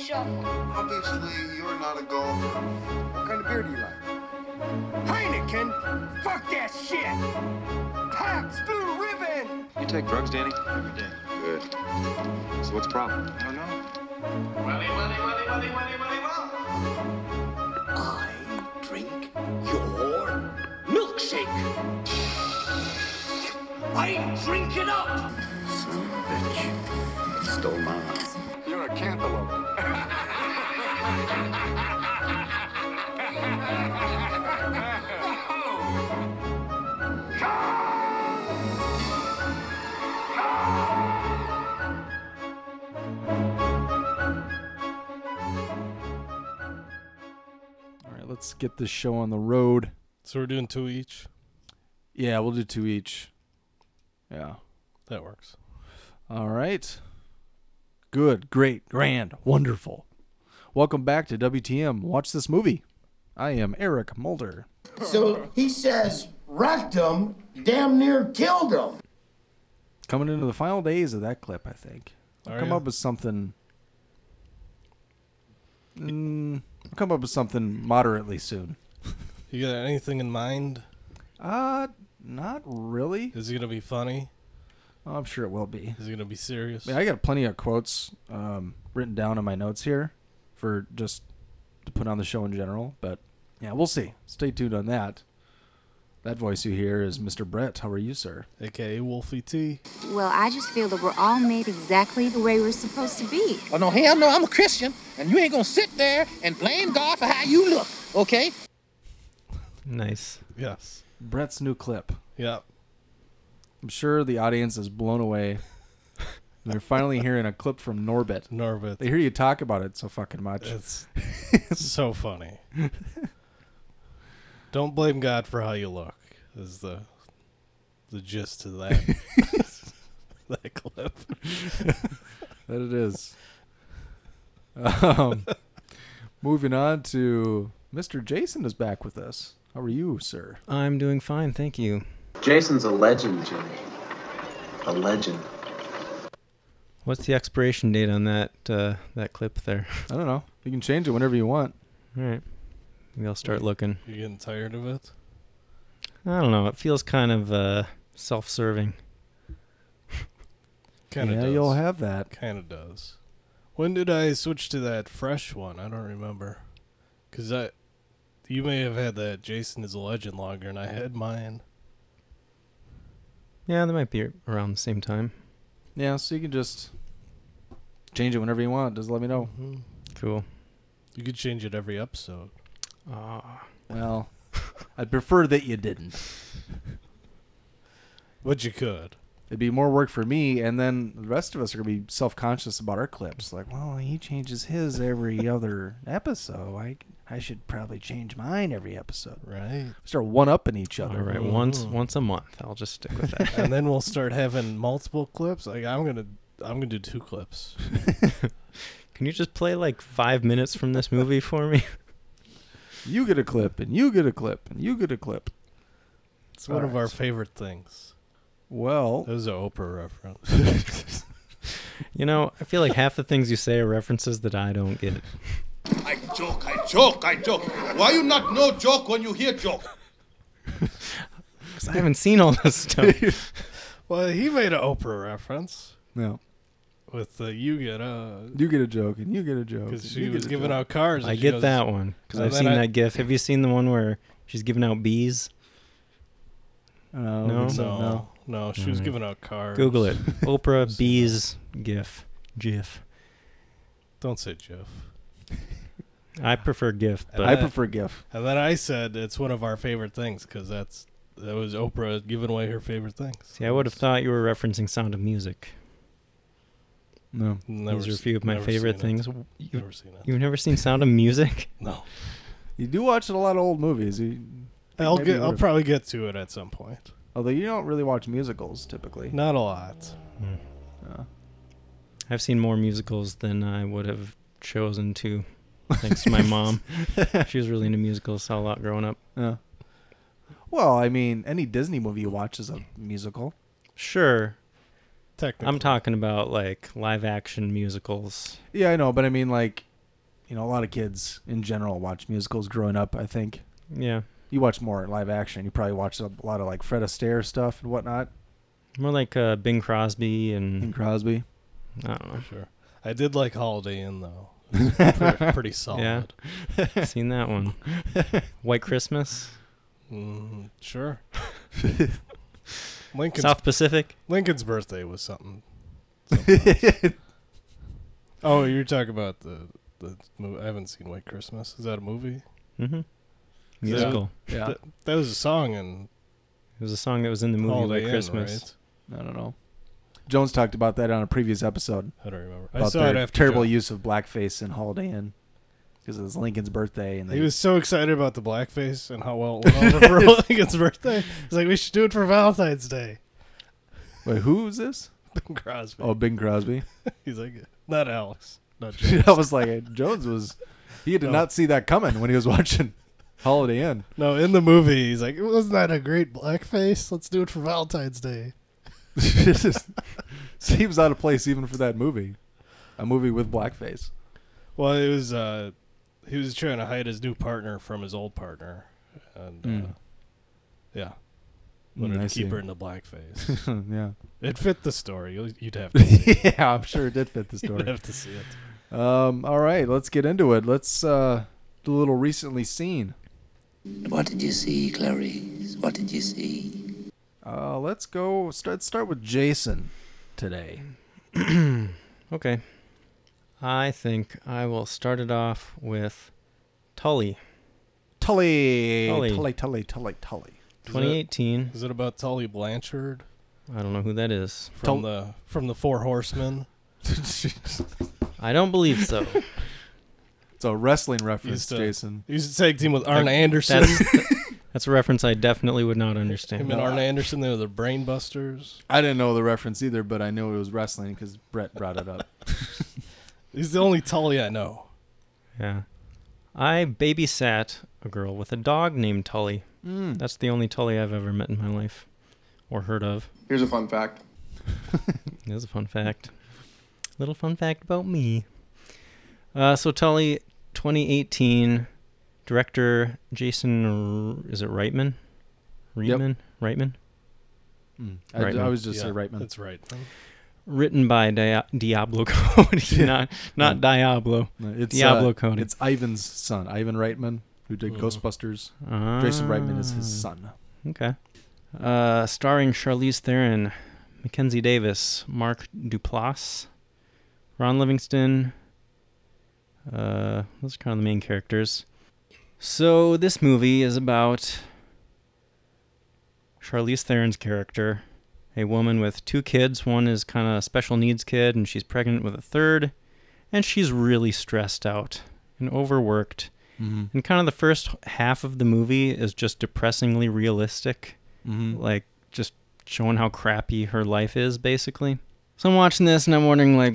shuffle. Obviously, you're not a golfer. What kind of beer do you like? Heineken? Fuck that shit! Pabst Blue Ribbon! You take drugs, Danny? Every day. Good. So what's the problem? I don't know. I drink your milkshake. I drink it up. Son of a bitch. Stole mine. You're a cantaloupe. All right, let's get this show on the road. So we're doing two each. Yeah, we'll do two each. Yeah. That works. All right. Good, great, grand, wonderful. Welcome back to WTM. Watch this movie. I am Eric Mulder. So he says, wrecked him, damn near killed him. Coming into the final days of that clip, I think. I'll Are come ya? up with something. Mm, I'll come up with something moderately soon. You got anything in mind? Uh, not really. Is it gonna be funny? I'm sure it will be. Is it gonna be serious? I, mean, I got plenty of quotes um, written down in my notes here for just to put on the show in general. But yeah, we'll see. Stay tuned on that. That voice you hear is Mr. Brett. How are you, sir? AKA Wolfie T. Well, I just feel that we're all made exactly the way we're supposed to be. Oh, no, hell no, I'm a Christian, and you ain't gonna sit there and blame God for how you look, okay? Nice. Yes. Brett's new clip. Yep. I'm sure the audience is blown away. They're finally hearing a clip from Norbit. Norbit. They hear you talk about it so fucking much. It's so funny. Don't blame God for how you look. Is the the gist of that that clip. that it is. Um, moving on to Mr. Jason is back with us. How are you, sir? I'm doing fine, thank you. Jason's a legend, Jimmy. A legend. What's the expiration date on that uh, that clip there? I don't know. You can change it whenever you want. All right, maybe I'll start looking. You getting tired of it? I don't know. It feels kind of uh, self-serving. Kind of yeah, does. you'll have that. Kind of does. When did I switch to that fresh one? I don't remember. Cause I, you may have had that Jason is a legend longer, and I had mine. Yeah, they might be around the same time. Yeah, so you can just change it whenever you want. Just let me know. Cool. You could change it every episode. Ah, Well, I'd prefer that you didn't. But you could. It'd be more work for me, and then the rest of us are gonna be self-conscious about our clips. Like, well, he changes his every other episode. I I should probably change mine every episode. Right. Start one-upping each all other. right. Mm-hmm. Once once a month, I'll just stick with that. and then we'll start having multiple clips. Like I'm gonna, I'm gonna do two clips. Can you just play like five minutes from this movie for me? You get a clip, and you get a clip, and you get a clip. It's one of our favorite things. Well, That was an Oprah reference. You know, I feel like half the things you say are references that I don't get. I joke, I joke, I joke. Why you not know joke when you hear joke? Because I haven't seen all this stuff. well, he made an Oprah reference no, with the "You get a" you get a joke, and you get a joke. because she was giving joke. out cars. I get goes- that one because oh, I've seen I- that GIF. Have you seen the one where she's giving out bees? Um, no, No? so, No, no. no, she was Alright. giving out cars. Google it. Oprah bees GIF. GIF. Don't say Jeff. I prefer GIF, but I prefer GIF. And then I said it's one of our favorite things because that's that was Oprah giving away her favorite things. see, I would have thought you were referencing Sound of Music. No, Never These are a s- few of my favorite seen it. things. You, Never seen it. you've never seen Sound of Music? No, you do watch a lot of old movies. You, I'll get. I'll probably get to it at some point. Although you don't really watch musicals typically. Not a lot. Uh, I've seen more musicals than I would have chosen to, thanks to my mom. She was really into musicals, saw a lot growing up. yeah. Well, I mean, any Disney movie you watch is a musical. Sure, Technically, I'm talking about like live action musicals. Yeah, I know, but I mean, like you know, a lot of kids in general watch musicals growing up. I think Yeah. you watch more live action. You probably watch a lot of like Fred Astaire stuff and whatnot. More like uh, Bing Crosby and Bing Crosby. I don't know. Sure. I did like Holiday Inn though. It was pretty, pretty solid. Yeah. Seen that one. White Christmas. Mm, sure. Lincoln's South Pacific. Lincoln's birthday was something. something oh, you're talking about the the movie. I haven't seen White Christmas. Is that a movie? Mm-hmm. Musical. Yeah. That, that was a song and. It was a song that was in the movie Holiday White Inn, Christmas. right? I don't know. Jones talked about that on a previous episode. I don't remember. I About saw it after terrible John- use of blackface in Holiday Inn because it was Lincoln's birthday, and they He was so excited about the blackface and how well it went over for Lincoln's birthday. He's like, we should do it for Valentine's Day. Wait, who is this? Bing Crosby. Oh, Bing Crosby. He's like, not Alex. Not James. I was like, Jones was. He did No. not see that coming when he was watching Holiday Inn. no, in the movie, he's like, wasn't that a great blackface? Let's do it for Valentine's Day. Seems out of place even for that movie. A movie with blackface. Well, it was, uh, he was trying to hide his new partner from his old partner. And, uh, Mm. yeah. Mm, Wanted I to see. keep her in the blackface. yeah. it fit the story. You'll- You'd have to see it. yeah, I'm sure it did fit the story. You'd have to see it. Um, all right, let's get into it. Let's uh, do a little recently seen. What did you see, Clarice? What did you see? Uh, let's go. Start start with Jason today. Okay. I think I will start it off with Tully. Tully, Tully. Tully, Tully, Tully, Tully. 2018. Is it about Tully Blanchard I don't know who that is. from the from the Four Horsemen? I don't believe so. It's a wrestling reference, Used to- Jason. He used to tag team with Arn That- Anderson. That's, that's a reference I definitely would not understand. Him and Arn Anderson, they were the Brain Busters. I didn't know the reference either, but I knew it was wrestling because Brett brought it up. He's the only Tully I know. Yeah. I babysat a girl with a dog named Tully. Mm. That's the only Tully I've ever met in my life or heard of. Here's a fun fact. It is a fun fact. Little fun fact about me. Uh, so Tully, 2018, director Jason, is it Reitman? Reitman? Reitman? Mm. I, Reitman. I was just yeah, say Reitman. That's right. Written by Dia- Diablo Cody, not not No. Diablo. No, It's Diablo uh, Cody. It's Ivan's son, Ivan Reitman, who did Mhm. Ghostbusters. Jason Reitman is his Ah. son. Okay. Uh, starring Charlize Theron, Mackenzie Davis, Mark Duplass, Ron Livingston. Uh, those are kind of the main characters. So this movie is about Charlize Theron's character, a woman with two kids. One is kind of a special needs kid, and she's pregnant with a third, and she's really stressed out and overworked. Mm-hmm. And kind of the first half of the movie is just depressingly realistic, Mm-hmm. like just showing how crappy her life is, basically. So I'm watching this and I'm wondering, like,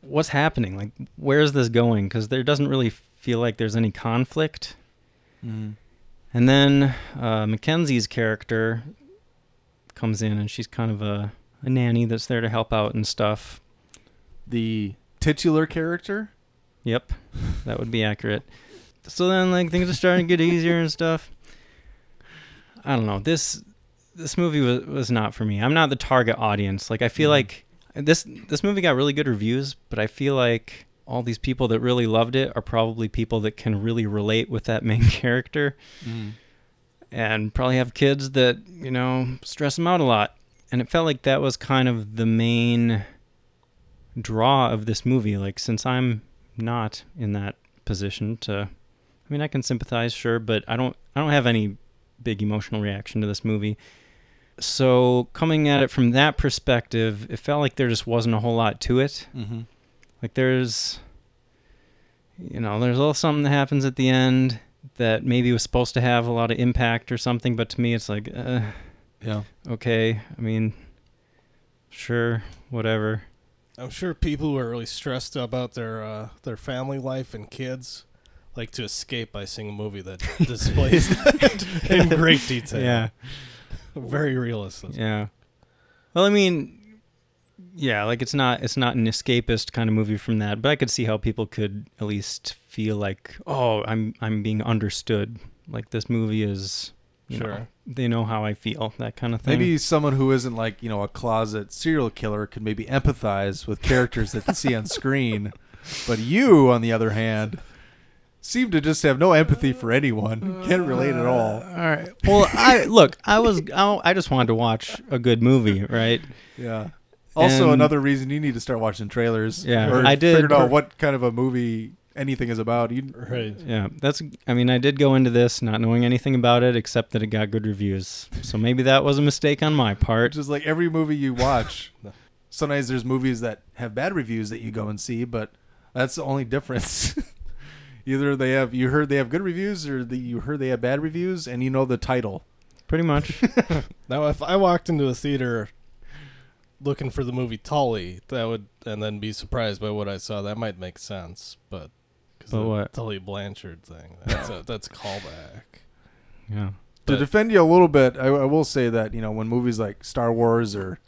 what's happening? Like, where's this going? Because there doesn't really feel like there's any conflict. Mm-hmm. And then uh, Mackenzie's character comes in and she's kind of a, a nanny that's there to help out and stuff. The titular character. Yep, that would be accurate. So then, like things are starting to get easier and stuff. I don't know. This this movie was was not for me. I'm not the target audience. Like I feel like this this movie got really good reviews, but I feel like all these people that really loved it are probably people that can really relate with that main character Mm-hmm. and probably have kids that, you know, stress them out a lot. And it felt like that was kind of the main draw of this movie. Like, since I'm not in that position to, I mean, I can sympathize, sure, but I don't, I don't have any big emotional reaction to this movie. So coming at it from that perspective, it felt like there just wasn't a whole lot to it. Mm-hmm. Like there's, you know, there's a little something that happens at the end that maybe was supposed to have a lot of impact or something, but to me it's like, uh, Yeah. okay. I mean, sure, whatever. I'm sure people who are really stressed about their uh, their family life and kids like to escape by seeing a movie that displays that in great detail. Yeah. Very realistic. Yeah. Well, I mean, yeah, like it's not it's not an escapist kind of movie from that, but I could see how people could at least feel like, oh, I'm I'm being understood. Like this movie is, you know, Sure. they know how I feel, that kind of thing. Maybe someone who isn't like you know a closet serial killer could maybe empathize with characters that they see on screen, but you, on the other hand, seem to just have no empathy for anyone. Can't relate at all. Uh, all right. Well, I look. I was. I, I just wanted to watch a good movie, right? Yeah. Also, And- another reason you need to start watching trailers. Yeah, or I did- Figured out what kind of a movie anything is about. You, Right. Yeah, that's. I mean, I did go into this not knowing anything about it except that it got good reviews. So maybe that was a mistake on my part. Just like every movie you watch, sometimes there's movies that have bad reviews that you go and see, but that's the only difference. Either they have you heard they have good reviews, or the, you heard they have bad reviews, and you know the title. Pretty much. Now, if I walked into a theater looking for the movie Tully, that would, and then be surprised by what I saw, that might make sense. But, cause the what? Tully Blanchard thing, that's a that's a callback. yeah. to defend you a little bit, I, I will say that you know when movies like Star Wars or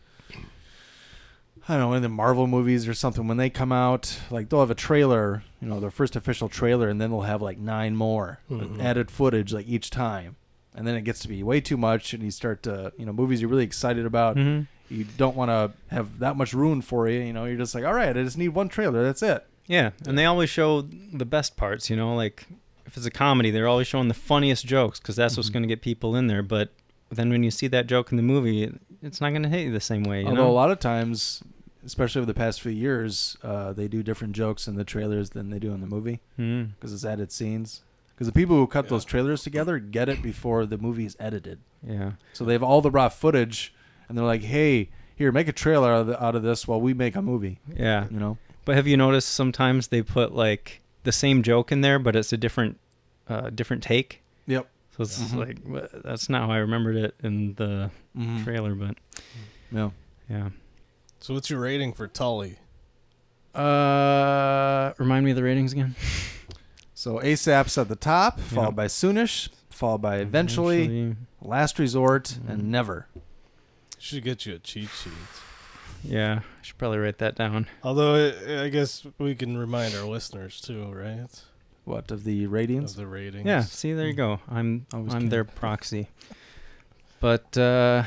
I don't know, in the Marvel movies or something, when they come out, like they'll have a trailer, you know, their first official trailer, and then they'll have like nine more Mhm. added footage like each time, and then it gets to be way too much, and you start to, you know, movies you're really excited about, Mhm. You don't want to have that much ruined for you, you know, you're just like, all right, I just need one trailer, that's it. Yeah, and they always show the best parts. You know, like if it's a comedy, they're always showing the funniest jokes because that's what's going to get people in there. But then when you see that joke in the movie, it's not going to hit you the same way. You Although know? a lot of times, especially over the past few years, uh, they do different jokes in the trailers than they do in the movie because it's added scenes. Because the people who cut those trailers together get it before the movie is edited, Yeah. so they have all the raw footage, and they're like, "Hey, here, make a trailer out of, the, out of this while we make a movie." Yeah. You know? But have you noticed sometimes they put like the same joke in there, but it's a different, uh, different take. Yep. So it's Mhm. like that's not how I remembered it in the Mhm. trailer, but Yeah. yeah. So, what's your rating for Tully? Uh, remind me of the ratings again. So ASAP's at the top, followed Yeah. by Soonish, followed by Eventually, Eventually. Last Resort, Mm-hmm. and Never. Should get you a cheat sheet. Yeah, I should probably write that down. Although I, I guess we can remind our listeners too, right? What of the ratings? Of the ratings. Yeah, see, there you go. I'm Always I'm can. their proxy. But uh,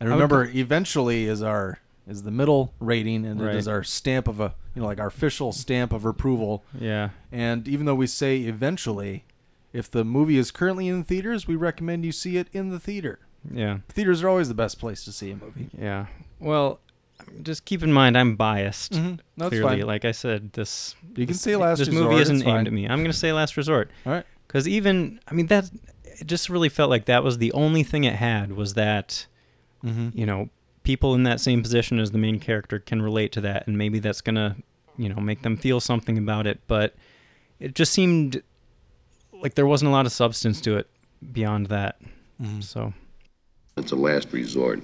And I would remember, eventually is our is the middle rating, and Right. it is our stamp of a you know like our official stamp of approval. yeah, And even though we say eventually, if the movie is currently in theaters, we recommend you see it in the theater. Yeah, Theaters are always the best place to see a movie. yeah. Well, just keep in mind I'm biased. Mhm. No, clearly, fine. like I said, this You can this- say Last This Resort, movie isn't fine. aimed at me. I'm gonna say Last Resort. All right. Because even I mean that it just really felt like that was the only thing it had was that Mm-hmm. you know people in that same position as the main character can relate to that, and maybe that's gonna you know make them feel something about it. But it just seemed like there wasn't a lot of substance to it beyond that. Mm-hmm. So It's a last resort.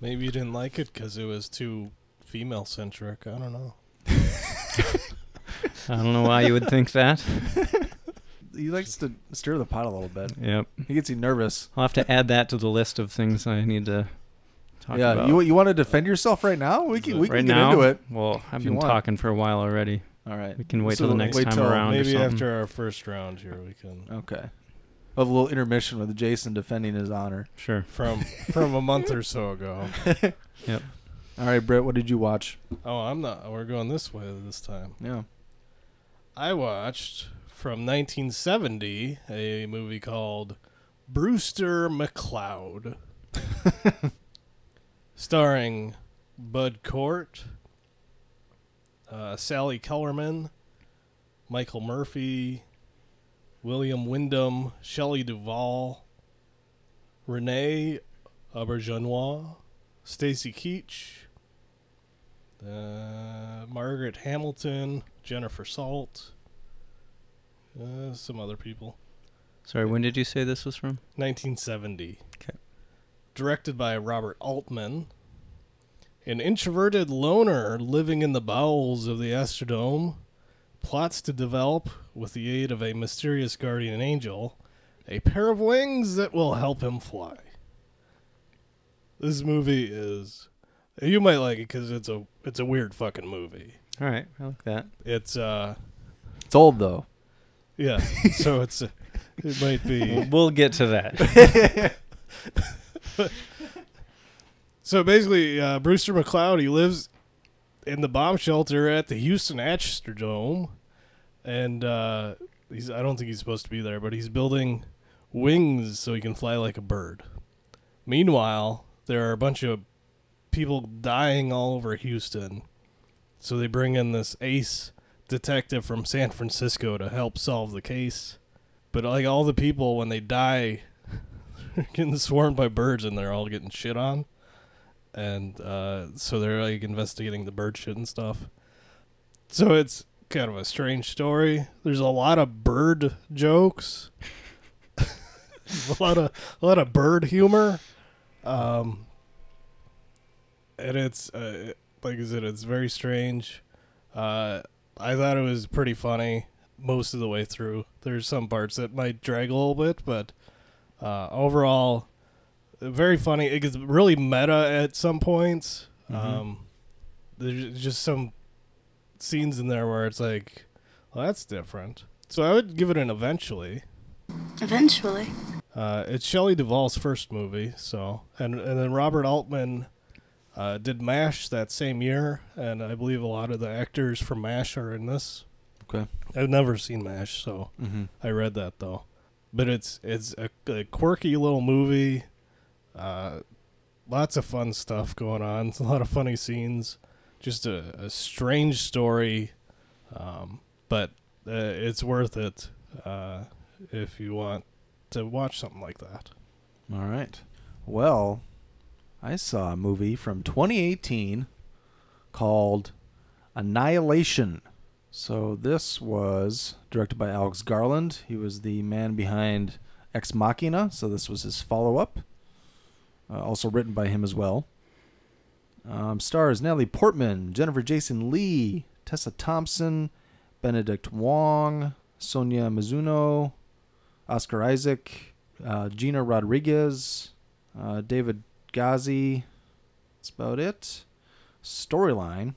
Maybe you didn't like it because it was too female centric. I don't know. I don't know why you would think that. He likes to stir the pot a little bit. Yep. He gets you nervous. I'll have to add that to the list of things I need to talk yeah, about. you you want to defend yourself right now? We can we right can get now, into it. Well, I've been want. talking for a while already. All right. We can wait So till the next wait time till around. or Maybe something. after our first round here, we can Okay. We'll a little intermission with Jason defending his honor. Sure. from from a month or so ago. Yep. All right, Britt, what did you watch? Oh, I'm not. We're going this way this time. Yeah. I watched from 1970 a movie called Brewster McCloud, starring Bud Cort, uh, Sally Kellerman, Michael Murphy, William Windom, Shelley Duvall, Renee Auberjonois, Stacy Keach, uh, Margaret Hamilton, Jennifer Salt, uh, some other people. Sorry, when did you say this was from? 1970. Okay. Directed by Robert Altman. An introverted loner living in the bowels of the Astrodome plots to develop, with the aid of a mysterious guardian angel, a pair of wings that will help him fly. This movie is You might like it because it's a it's a weird fucking movie. All right, I like that. It's uh, It's old though. yeah. so it's uh, it might be. We'll get to that. So basically, uh, Brewster McCloud he lives in the bomb shelter at the Houston Astrodome, and uh, he's I don't think he's supposed to be there, but he's building wings so he can fly like a bird. Meanwhile, there are a bunch of people dying all over Houston, so they bring in this ace detective from San Francisco to help solve the case. But like all the people, when they die, they're getting swarmed by birds, and they're all getting shit on and uh, so they're like investigating the bird shit and stuff. So it's kind of a strange story. There's a lot of bird jokes, a lot of a lot of bird humor, um, and it's uh, like I said, it's very strange. Uh, I thought it was pretty funny most of the way through. There's some parts that might drag a little bit, but uh, overall very funny. It gets really meta at some points. Mhm. Um, there's just some scenes in there where it's like, well, that's different. So I would give it an eventually. Eventually. Uh, it's Shelley Duvall's first movie, so and and then Robert Altman uh, did Mash that same year, and I believe a lot of the actors from Mash are in this. Okay. I've never seen Mash, so Mhm. I read that though. But it's it's a, a quirky little movie. Uh, lots of fun stuff going on. It's a lot of funny scenes. Just a, a strange story, um, but uh, it's worth it uh, if you want to watch something like that. All right. Well, I saw a movie from 2018 called Annihilation. So this was directed by Alex Garland. He was the man behind Ex Machina, so this was his follow-up. Uh, also written by him as well. Um, stars Natalie Portman, Jennifer Jason Lee, Tessa Thompson, Benedict Wong, Sonoya Mizuno, Oscar Isaac, uh, Gina Rodriguez, uh, David Gyasi. That's about it. Storyline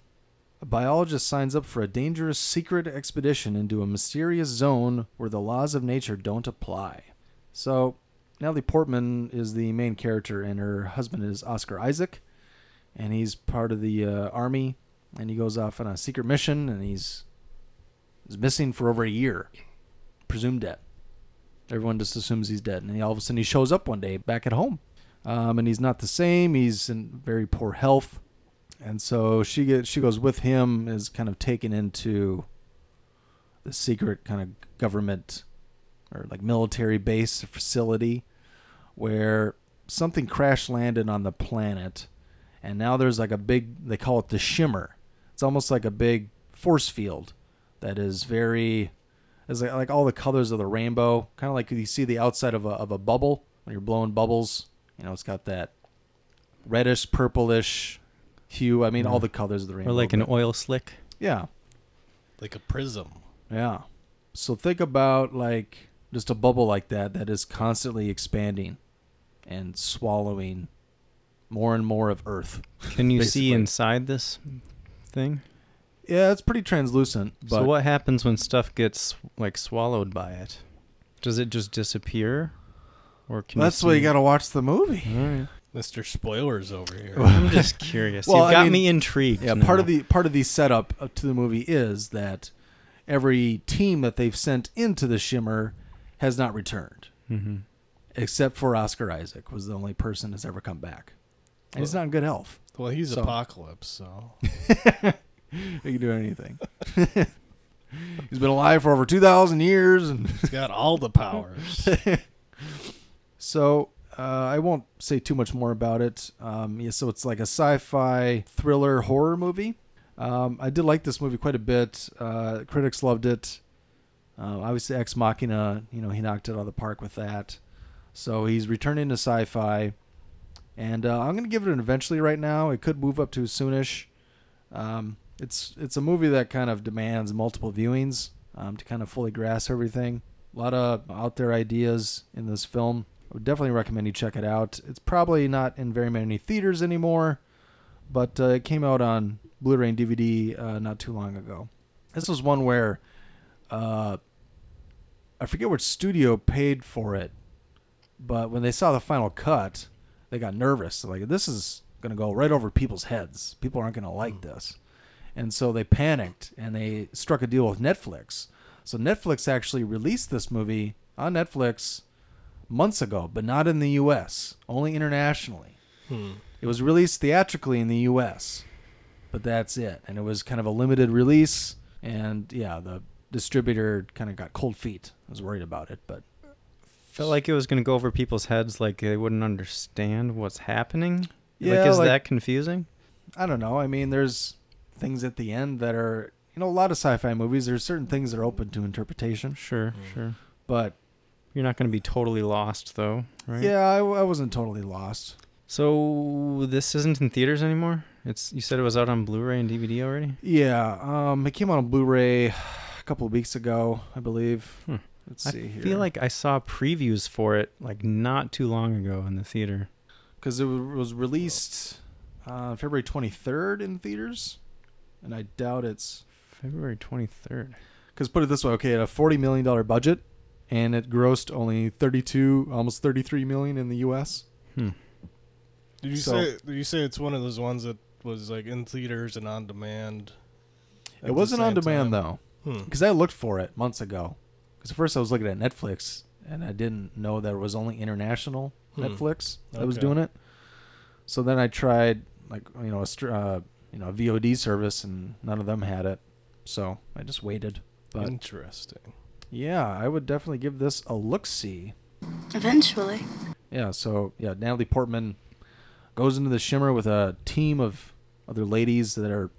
A biologist signs up for a dangerous secret expedition into a mysterious zone where the laws of nature don't apply. So, Natalie Portman is the main character, and her husband is Oscar Isaac, and he's part of the uh, army, and he goes off on a secret mission, and he's, he's missing for over a year, presumed dead. Everyone just assumes he's dead, and he, all of a sudden he shows up one day back at home, um, and he's not the same. He's in very poor health, and so she gets she goes with him, is kind of taken into the secret kind of government or like military base facility where something crash landed on the planet, and now there's like a big they call it the shimmer. It's almost like a big force field that is very is like, like all the colors of the rainbow, kind of like you see the outside of a of a bubble when you're blowing bubbles. You know, it's got that reddish, purplish hue. I mean, all the colors of the rainbow. Or like an but- oil slick. Yeah, Like a prism. yeah. So think about like just a bubble like that that is constantly expanding and swallowing more and more of Earth. Can you see inside this thing? Yeah, it's pretty translucent. But so what happens when stuff gets like swallowed by it? Does it just disappear? Or can that's you why you got to watch the movie. All right. Mr. Spoilers over here. I'm just curious. Well, You've I got mean, me intrigued. Yeah, part of the part of the setup uh, to the movie is that every team that they've sent into the Shimmer has not returned, Mhm. except for Oscar Isaac was the only person that's ever come back, and he's not in good health. Well, he's So- Apocalypse, so. he can do anything. he's been alive for over two thousand years, and He's got all the powers. So uh, I won't say too much more about it. Um, yeah, so it's like a sci-fi thriller horror movie. Um, I did like this movie quite a bit. Uh, critics loved it. Uh, obviously, Ex Machina, you know, he knocked it out of the park with that. So he's returning to sci-fi, and uh, I'm gonna give it an eventually. Right now, it could move up to soonish. Um, it's it's a movie that kind of demands multiple viewings um, to kind of fully grasp everything. A lot of out there ideas in this film. I would definitely recommend you check it out. It's probably not in very many theaters anymore, but uh, it came out on Blu-ray and DVD uh, not too long ago. This was one where uh, I forget which studio paid for it, but when they saw the final cut, they got nervous. They're like, this is going to go right over people's heads. People aren't going to like this. And so they panicked and they struck a deal with Netflix. So Netflix actually released this movie on Netflix months ago, but not in the US, only internationally. Hmm. It was released theatrically in the US, but that's it. And it was kind of a limited release. And yeah, the distributor kind of got cold feet. I was worried about it, but Felt like it was going to go over people's heads, like they wouldn't understand what's happening. Yeah, like, is like- that confusing? I don't know. I mean, there's things at the end that are, you know, a lot of sci-fi movies. There's certain things that are open to interpretation. Sure, sure. But You're not going to be totally lost, though, right? yeah, I, I wasn't totally lost. So this isn't in theaters anymore. It's you said it was out on Blu-ray and DVD already. Yeah, um, it came out on Blu-ray a couple of weeks ago, I believe. Hmm. Let's I see here. I feel like I saw previews for it like not too long ago in the theater. because it was released uh, February 23rd in theaters, and I doubt it's February 23rd. because put it this way, okay, it had a 40 million dollar budget, and it grossed only 32, almost 33 million in the U.S. Hmm. Did you So- say? Did you say it's one of those ones that was like in theaters and on demand? It wasn't on demand time? though. Because I looked for it months ago. Because at first I was looking at Netflix, and I didn't know that it was only international Hmm. Netflix that was Okay. doing it. So then I tried like you know a str- uh, you know a VOD service, and none of them had it. So I just waited. But Interesting. yeah, I would definitely give this a look. See. Eventually. Yeah, so yeah, Natalie Portman goes into the shimmer with a team of other ladies that are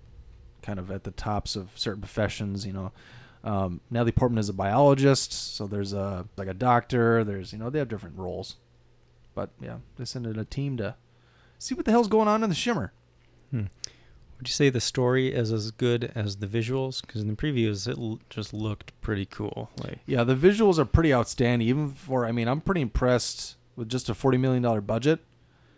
kind of at the tops of certain professions. You know, um, Natalie Portman is a biologist, so there's a like a doctor. There's you know they have different roles, but yeah, they send in a team to see what the hell's going on in the shimmer. Would you say the story is as good as the visuals? Because in the previews, it l- just looked pretty cool. Like, Yeah, the visuals are pretty outstanding. Even for, I mean, I'm pretty impressed with just a forty million dollar budget.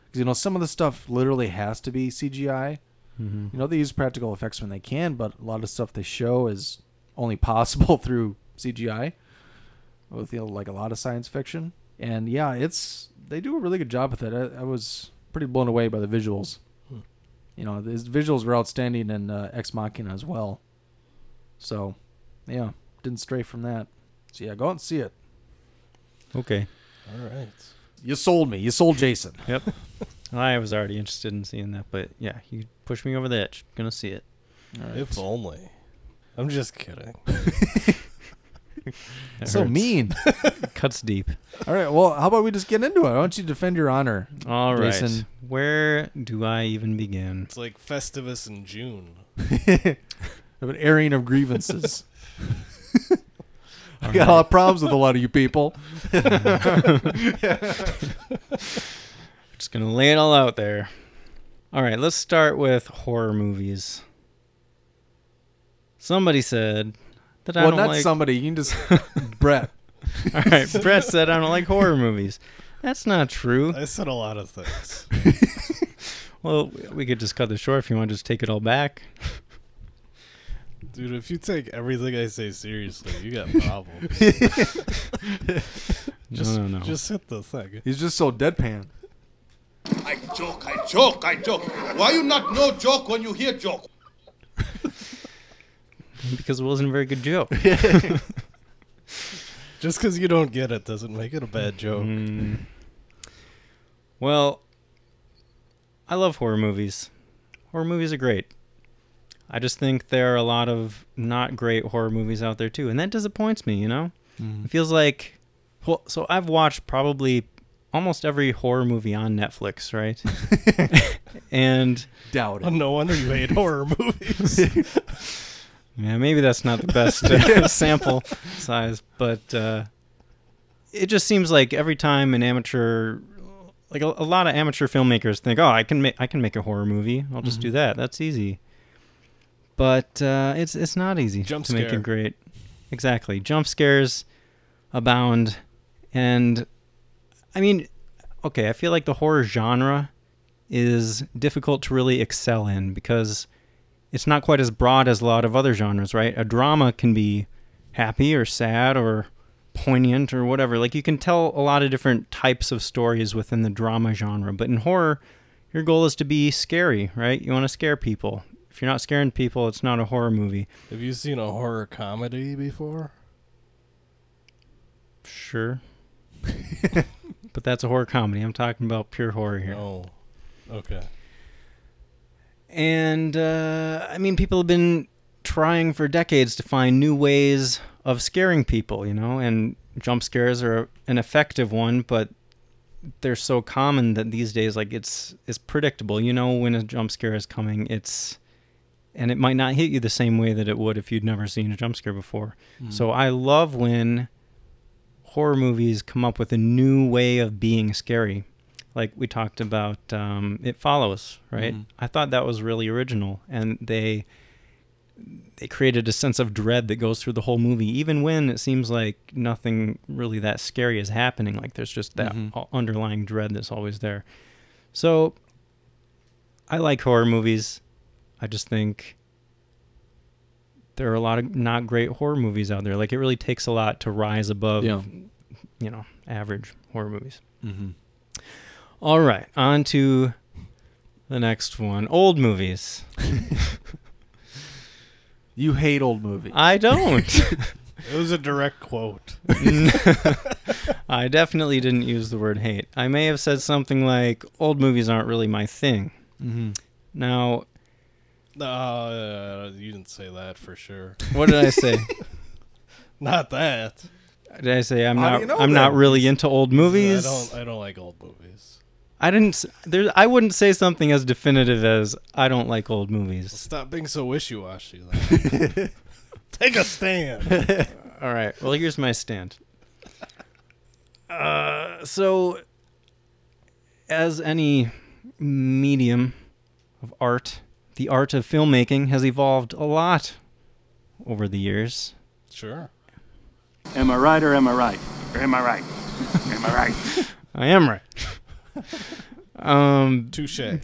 Because you know, some of the stuff literally has to be CGI. Mhm. You know, they use practical effects when they can, but a lot of stuff they show is only possible through CGI. With you know, like a lot of science fiction, and yeah, it's they do a really good job with it. I, I was pretty blown away by the visuals. Hmm. You know, the visuals were outstanding in uh, Ex Machina as well. So, yeah, didn't stray from that. So yeah, go out and see it. okay. All right. You sold me. You sold Jason. Yep. I was already interested in seeing that, but yeah, you pushed me over the edge. Gonna see it. If only. I'm just kidding. So hurts. mean. Cuts deep. All right. Well, how about we just get into it? Why don't you defend your honor? All right. Jason? Where do I even begin? It's like Festivus in June. of an airing of grievances. I got a lot of problems with a lot of you people. Just gonna lay it all out there. All right, let's start with horror movies. Somebody said that I don't not like. somebody. You can just Brett. All right, Brett said I don't like horror movies. That's not true. I said a lot of things. Well, we could just cut this short if you want to just take it all back. Dude, if you take everything I say seriously, you got problems. just, no, no, no. Just hit the thing. He's just so deadpan. I joke, I joke, I joke. Why you not know joke when you hear joke? because it wasn't a very good joke. Just because you don't get it doesn't make it a bad joke. Mm. Well, I love horror movies. Horror movies are great. I just think there are a lot of not great horror movies out there too, and that disappoints me. You know, Mhm. it feels like well, so I've watched probably almost every horror movie on Netflix, right? and Doubt it. no wonder you hate horror movies. yeah, maybe that's not the best uh, sample size, but uh, it just seems like every time an amateur, like a, a lot of amateur filmmakers think, "Oh, I can make I can make a horror movie. I'll just Mm-hmm. do that. That's easy." But uh, it's it's not easy Jump to make it great. Exactly, jump scares abound, and I mean, okay, I feel like the horror genre is difficult to really excel in because it's not quite as broad as a lot of other genres, right? A drama can be happy or sad or poignant or whatever. Like you can tell a lot of different types of stories within the drama genre, but in horror, your goal is to be scary, right? You want to scare people. If you're not scaring people, it's not a horror movie. Have you seen a horror comedy before? Sure. but that's a horror comedy. I'm talking about pure horror here. Oh, okay. And uh, I mean, people have been trying for decades to find new ways of scaring people, you know, and jump scares are an effective one, but they're so common that these days, like it's it's predictable. You know when a jump scare is coming. It's and it might not hit you the same way that it would if you'd never seen a jump scare before. Mhm. So I love when horror movies come up with a new way of being scary. Like we talked about um, It Follows, right? Mhm. I thought that was really original, and they they created a sense of dread that goes through the whole movie, even when it seems like nothing really that scary is happening. Like there's just that Mhm. underlying dread that's always there. So I like horror movies. I just think there are a lot of not great horror movies out there. Like it really takes a lot to rise above, Yeah. you know, average horror movies. Mhm. All right, on to the next one. Old movies. You hate old movies. I don't. It was a direct quote. I definitely didn't use the word hate. I may have said something like, old movies aren't really my thing. Mhm. Now, Uh, you didn't say that for sure. what did I say? Not that. Did I say I'm How not? you know I'm not really into old movies? I don't. I don't like old movies. I didn't s- there I wouldn't say something as definitive as I don't like old movies. Stop being so wishy-washy. then. Take a stand. All right. Well, here's my stand. Uh, so, as any medium of art, the art of filmmaking has evolved a lot over the years. Sure. Am I right or am I right? Or am I right? am I right? I am right. um, Touche. I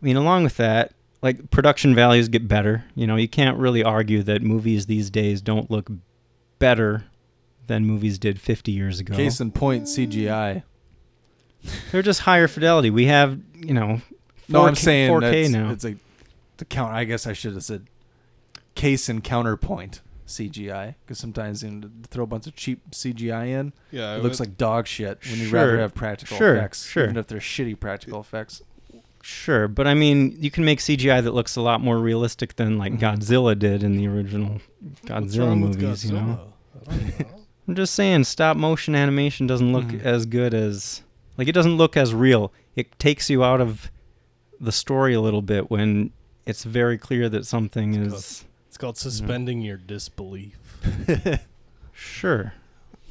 mean, along with that, like production values get better. You know, you can't really argue that movies these days don't look better than movies did 50 years ago. Case in point, CGI. They're just higher fidelity. We have, you know, 4K, No, I'm saying 4K that's, now. it's like the count. I guess I should have said case and counterpoint CGI because sometimes you know, throw a bunch of cheap CGI in, Yeah, it looks like dog shit. When you'd rather have practical sure, effects, sure. even if they're shitty practical effects. Sure, but I mean, you can make CGI that looks a lot more realistic than like Godzilla did in the original Godzilla wrong with movies. You know, Godzilla? know. I'm just saying, stop motion animation doesn't look Mhm. as good as like it doesn't look as real. It takes you out of the story a little bit when it's very clear that something is It's called suspending your disbelief. sure,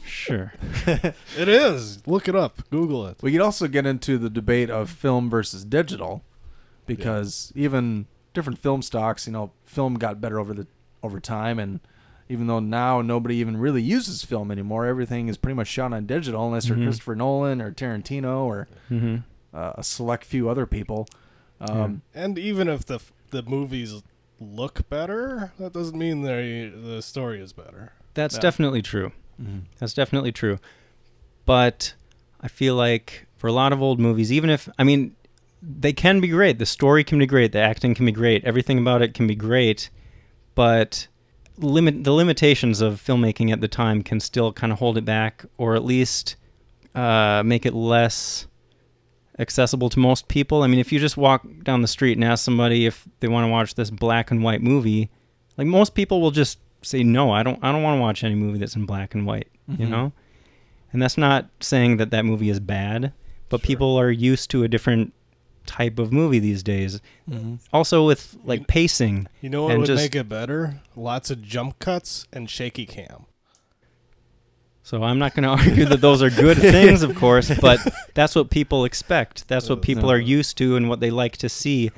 sure. It is. Look it up. Google it. We could also get into the debate of film versus digital, because even different film stocks, you know, film got better over the over time, and even though now nobody even really uses film anymore, everything is pretty much shot on digital, unless you're Mhm. Christopher Nolan or Tarantino or Mhm. uh, a select few other people. Um, And even if the the movies look better, that doesn't mean they the story is better. That's Yeah. definitely true. Mhm. That's definitely true. But I feel like for a lot of old movies, even if I mean they can be great, the story can be great, the acting can be great, everything about it can be great, but limit the limitations of filmmaking at the time can still kind of hold it back, or at least uh, make it less accessible to most people. I mean, if you just walk down the street and ask somebody if they want to watch this black and white movie, like most people will just say no. I don't. I don't want to watch any movie that's in black and white. You Mhm. know, and that's not saying that that movie is bad, but people are used to a different type of movie these days. Mhm. Also with like pacing. You know what and would just, make it better? Lots of jump cuts and shaky cam. So I'm not going to argue that those are good things, of course, but that's what people expect. That's what people are used to and what they like to see.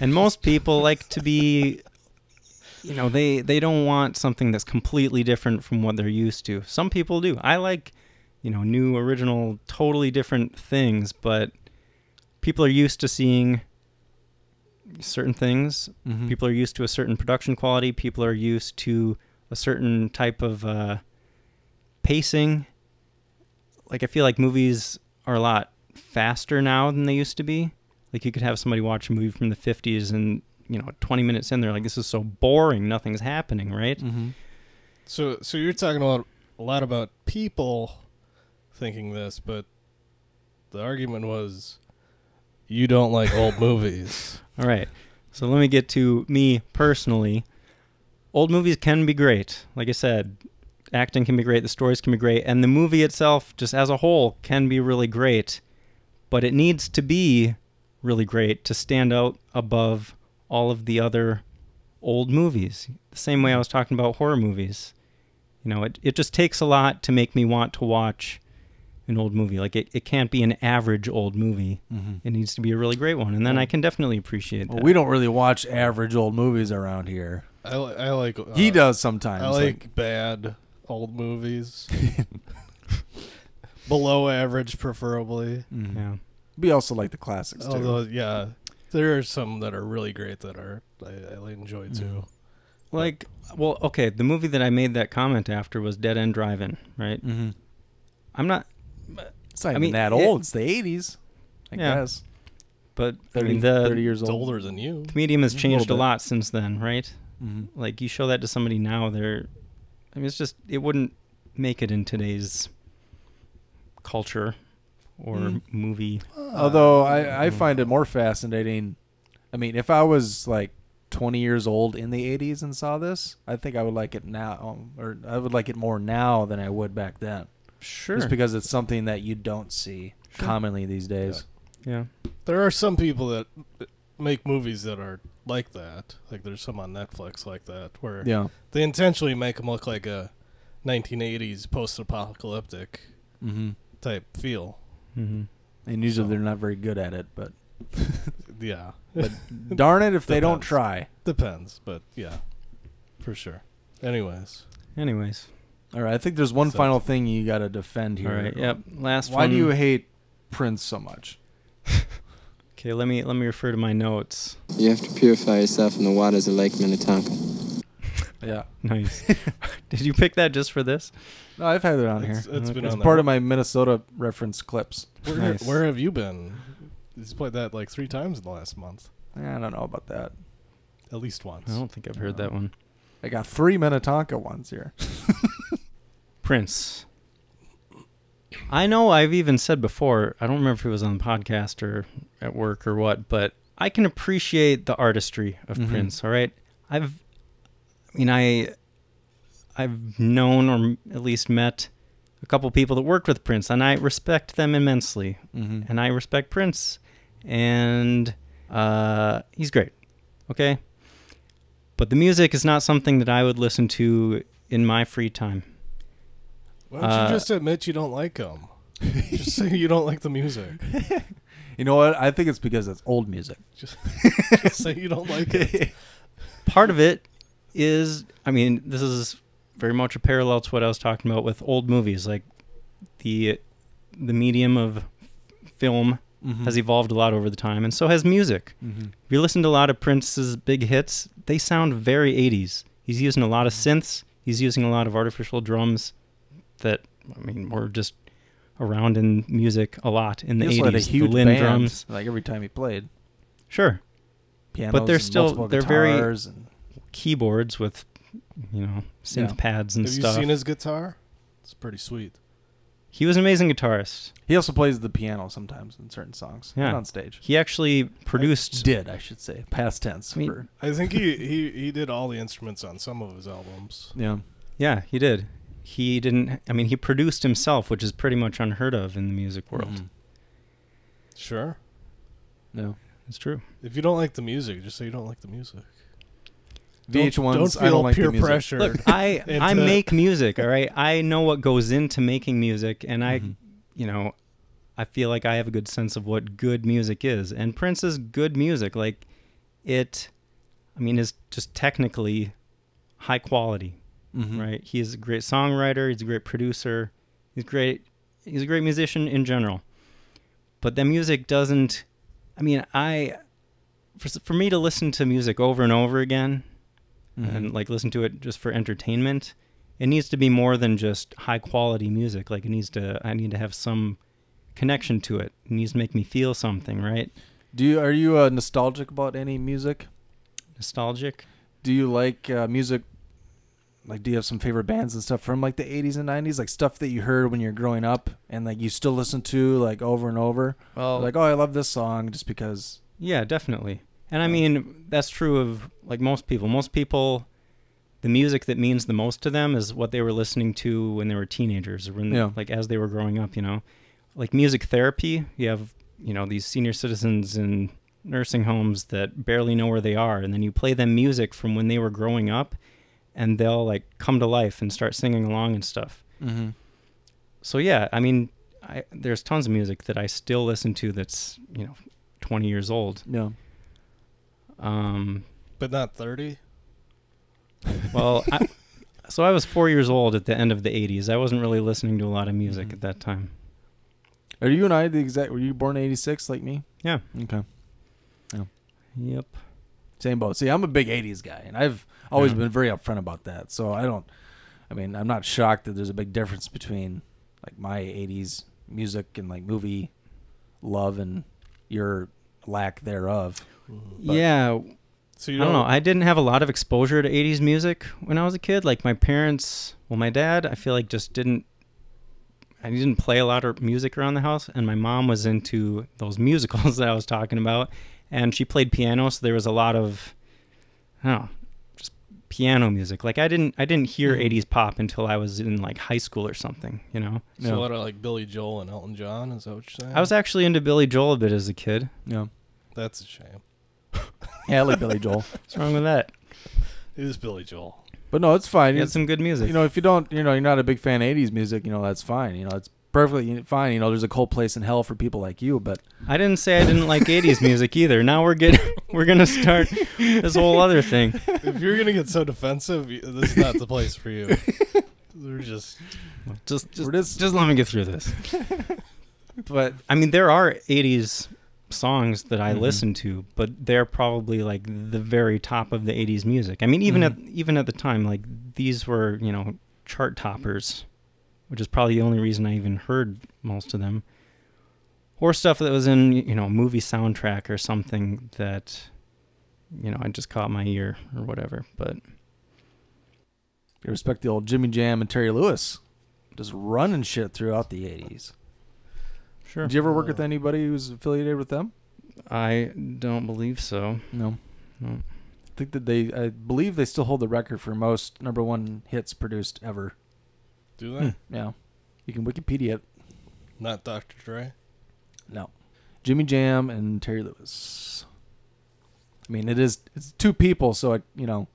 And most people like to be you know, they they don't want something that's completely different from what they're used to. Some people do. I like, you know, new original totally different things, but people are used to seeing certain things. Mhm. People are used to a certain production quality. People are used to a certain type of uh, pacing. Like I feel like movies are a lot faster now than they used to be. Like you could have somebody watch a movie from the 50s and you know 20 minutes in they're like this is so boring nothing's happening right mm-hmm. So so you're talking about a lot about people thinking this, but the argument was you don't like old movies. All right. So let me get to me personally. Old movies can be great. Like I said, acting can be great, the stories can be great, and the movie itself, just as a whole, can be really great. But it needs to be really great to stand out above all of the other old movies. The same way I was talking about horror movies. You know, it, it just takes a lot to make me want to watch an old movie. Like it, it can't be an average old movie. Mhm. It needs to be a really great one. And then I can definitely appreciate Well, that. we don't really watch average old movies around here. I, li- I like. He uh, does sometimes. I like, bad old movies. Below average, preferably. Mhm. Yeah. We also like the classics too. Although, yeah, there are some that are really great that are I, I enjoy too. Like, well, okay, the movie that I made that comment after was Dead End Drive-In, right? Mm-hmm. I'm not. It's not I even mean, that it- old. It's the '80s, I Yeah. guess. But 30, I mean, the 30 years It's old. older than you. the medium has changed a little bit. lot since then, right? Mhm. Like, you show that to somebody now, they're. I mean, it's just it wouldn't make it in today's culture or Mm. movie. Although I, I find it more fascinating. I mean, if I was like 20 years old in the 80s and saw this, I think I would like it now, um, or I would like it more now than I would back then. Sure. Just because it's something that you don't see Sure. commonly these days. Yeah. There are some people that make movies that are like that. Like there's some on Netflix like that where Yeah. they intentionally make them look like a 1980s post-apocalyptic Mm-hmm. type feel. Mm-hmm. And usually they're not very good at it, but Yeah. but darn it if they don't try. Depends, but yeah, for sure. Anyways, Anyways. All right, I think there's one So- final thing you got to defend here. All right. Yep. Last Why one. do you hate Prince so much? Okay, let me let me refer to my notes. You have to purify yourself in the waters of Lake Minnetonka. Yeah. Nice. Did you pick that just for this? No, I've had it on It's- here. it's been It's on part of my Minnesota reference clips. where Nice. where have you been? He's played that like three times in the last month, I don't know about that. at least once. I don't think I've heard that one. I got three Minnetonka ones here. Prince. I know I've even said before, I don't remember if it was on the podcast or at work or what, but I can appreciate the artistry of Mhm. Prince, all right? I've I mean I I've known or at least met a couple people that worked with Prince and I respect them immensely. Mhm. And I respect Prince and uh he's great. Okay? But the music is not something that I would listen to in my free time. Why don't Uh, you just admit you don't like them? just say you don't like the music. You know what? I think it's because it's old music. Just, just say you don't like it. part of it is i mean this is very much a parallel to what i was talking about with old movies like the the medium of film Mhm. has evolved a lot over the time and so has music Mhm. if you listen to a lot of prince's big hits they sound very 80s he's using a lot of synths he's using a lot of artificial drums that i mean were just around in music a lot in the 80s had a huge the Lynn band, drums like every time he played. sure Pianos but they're still multiple they're very guitars and- keyboards with you know synth Yeah. pads and Have stuff. you seen his guitar? It's pretty sweet. he was an amazing guitarist. He also plays the piano sometimes in certain songs. Yeah, on stage. He actually produced. Did I should say past tense? I mean, for, I think he, he, he did all the instruments on some of his albums. yeah. Yeah, he did. He didn't. I mean, he produced himself, which is pretty much unheard of in the music world. Mhm. Sure. No. It's true. If you don't like the music, just say you don't like the music. VH1s. Don't, don't feel I don't like peer the music. pressure. Look, I I make music. All right, I know what goes into making music, and I, Mhm. you know, I feel like I have a good sense of what good music is. And Prince is good music. Like it, I mean, is just technically high quality. Mhm. right? He's a great songwriter. He's a great producer. He's great. He's a great musician in general. But the music doesn't I mean, I for for me to listen to music over and over again Mhm. and like listen to it just for entertainment, it needs to be more than just high quality music. Like it needs to I need to have some connection to it. It needs to make me feel something, right? Do you are you uh, nostalgic about any music? Nostalgic? Do you like uh, music? Like, do you have some favorite bands and stuff from like the '80s and '90s? Like stuff that you heard when you're growing up and like you still listen to like over and over. Well- like, oh, I love this song just because. Yeah, definitely. And I mean, that's true of like most people. Most people, the music that means the most to them is what they were listening to when they were teenagers or when, Yeah. like, as they were growing up, you know? Like music therapy, you have, you know, these senior citizens in nursing homes that barely know where they are. And then you play them music from when they were growing up and they'll like come to life and start singing along and stuff. Mm-hmm. So yeah, I mean, I, there's tons of music that I still listen to that's, you know, 20 years old. Yeah. Um, But not 30? well, I, so I was four years old at the end of the '80s. I wasn't really listening to a lot of music Mm-hmm. at that time. Are you and I the exact? Were you born in '86 like me? Yeah. Okay. Yeah. Yep. Same boat. See, I'm a big '80s guy, and I've always Yeah. been very upfront about that. So I don't. I mean, I'm not shocked that there's a big difference between like my '80s music and like movie love and your lack thereof. Mm-hmm. But- yeah. So I you don't know. don't- I didn't have a lot of exposure to '80s music when I was a kid. Like my parents, well, my dad, I feel like just didn't. I didn't play a lot of music around the house, and my mom was into those musicals that I was talking about, and she played piano, so there was a lot of, I don't know, just piano music. Like I didn't, I didn't hear Mhm. '80s pop until I was in like high school or something. You know. So a lot of like Billy Joel and Elton John. Is that what you're saying? I was actually into Billy Joel a bit as a kid. Yeah. That's a shame. Yeah, I like Billy Joel. What's wrong with that? It is Billy Joel. But no, it's fine. He had some good music. You know, if you don't, you know, you're not a big fan of '80s music. You know, that's fine. You know, it's perfectly fine. You know, there's a cold place in hell for people like you. But I didn't say I didn't like '80s music either. Now we're getting, we're gonna start this whole other thing. if you're gonna get so defensive, this is not the place for you. We're just, Just, just, just let me get through this. but I mean, there are '80s songs that I Mhm. listen to, but they're probably like the very top of the '80s music. I mean, even at even at the time, like these were you know chart toppers, which is probably the only reason I even heard most of them. Or stuff that was in you know a movie soundtrack or something that you know I just caught my ear or whatever. But you respect the old Jimmy Jam and Terry Lewis, just running shit throughout the '80s. Sure. Did you ever work with uh, anybody who's affiliated with them? I don't believe so. No. No. I think that they, I believe they still hold the record for most number one hits produced ever. Do they? Hmm, yeah, you can Wikipedia it. Not Dr. Dre. No, Jimmy Jam and Terry Lewis. I mean, it is it's two people, so I, you know,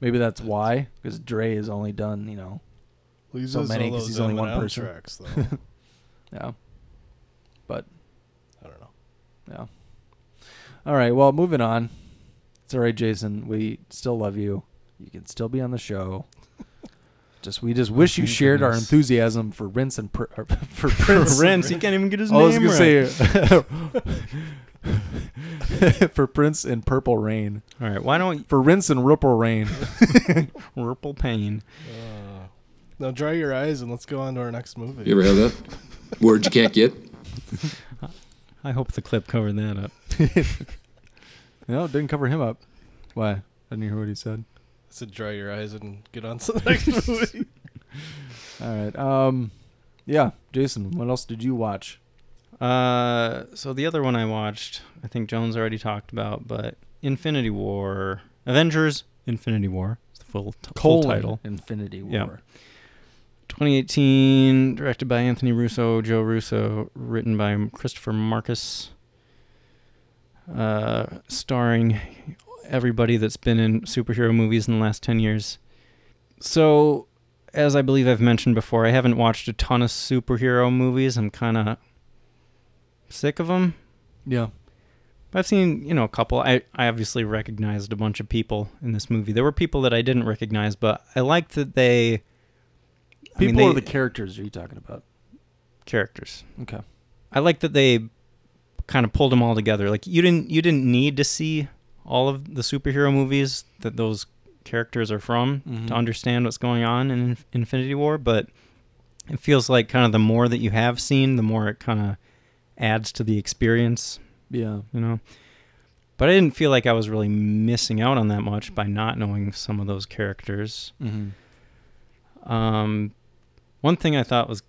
maybe that's why because Dre has only done you know Well, so many because he's only one person. tracks, though. yeah, but I don't know. yeah. All right, well, moving on. It's all right, Jason. We still love you. You can still be on the show. Just we just wish you thank shared our enthusiasm for Rince and per, or for Prince. Rince, he can't even get his I was name gonna say for Prince and Purple Rain. All right, why don't for Rince and Ripple Rain? Ripple Pain. Uh, now dry your eyes and let's go on to our next movie. You ever have that? Words you can't get? I hope the clip covered that up. no, it didn't cover him up. Why? I didn't hear what he said. I said dry your eyes and get on to the next movie. All right. Um, yeah, Jason. What else did you watch? Uh, so the other one I watched, I think Jones already talked about, but Infinity War, Avengers: Infinity War, is the full, t- full title. Infinity War. Yeah. 2018, directed by Anthony Russo, Joe Russo, written by Christopher Markus, uh, starring everybody that's been in superhero movies in the last 10 years. So, as I believe I've mentioned before, I haven't watched a ton of superhero movies. I'm kind of sick of them. Yeah. I've seen, you know, a couple. I, I obviously recognized a bunch of people in this movie. There were people that I didn't recognize, but I liked that they. I mean, People they- or the characters are you talking about? characters. Okay. I like that they kind of pulled them all together. Like you didn't you didn't need to see all of the superhero movies that those characters are from Mhm. to understand what's going on in Infinity War, but it feels like kind of the more that you have seen, the more it kind of adds to the experience. Yeah. You know. But I didn't feel like I was really missing out on that much by not knowing some of those characters. Mhm. Um, one thing I thought was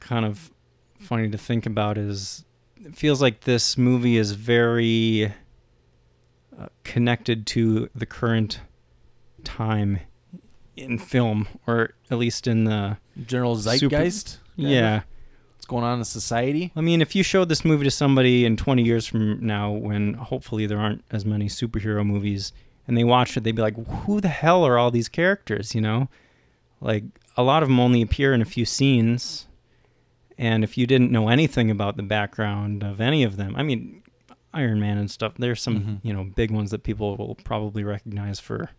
kind of funny to think about is it feels like this movie is very uh, connected to the current time in film, or at least in the General zeitgeist, kind yeah. of? What's going on in society? I mean, if you showed this movie to somebody in 20 years from now, when hopefully there aren't as many superhero movies, and they watched it, they'd be like, "Who the hell are all these characters?" You know, like a lot of them only appear in a few scenes, and if you didn't know anything about the background of any of them, I mean, Iron Man and stuff, there's some Mhm. you know big ones that people will probably recognize for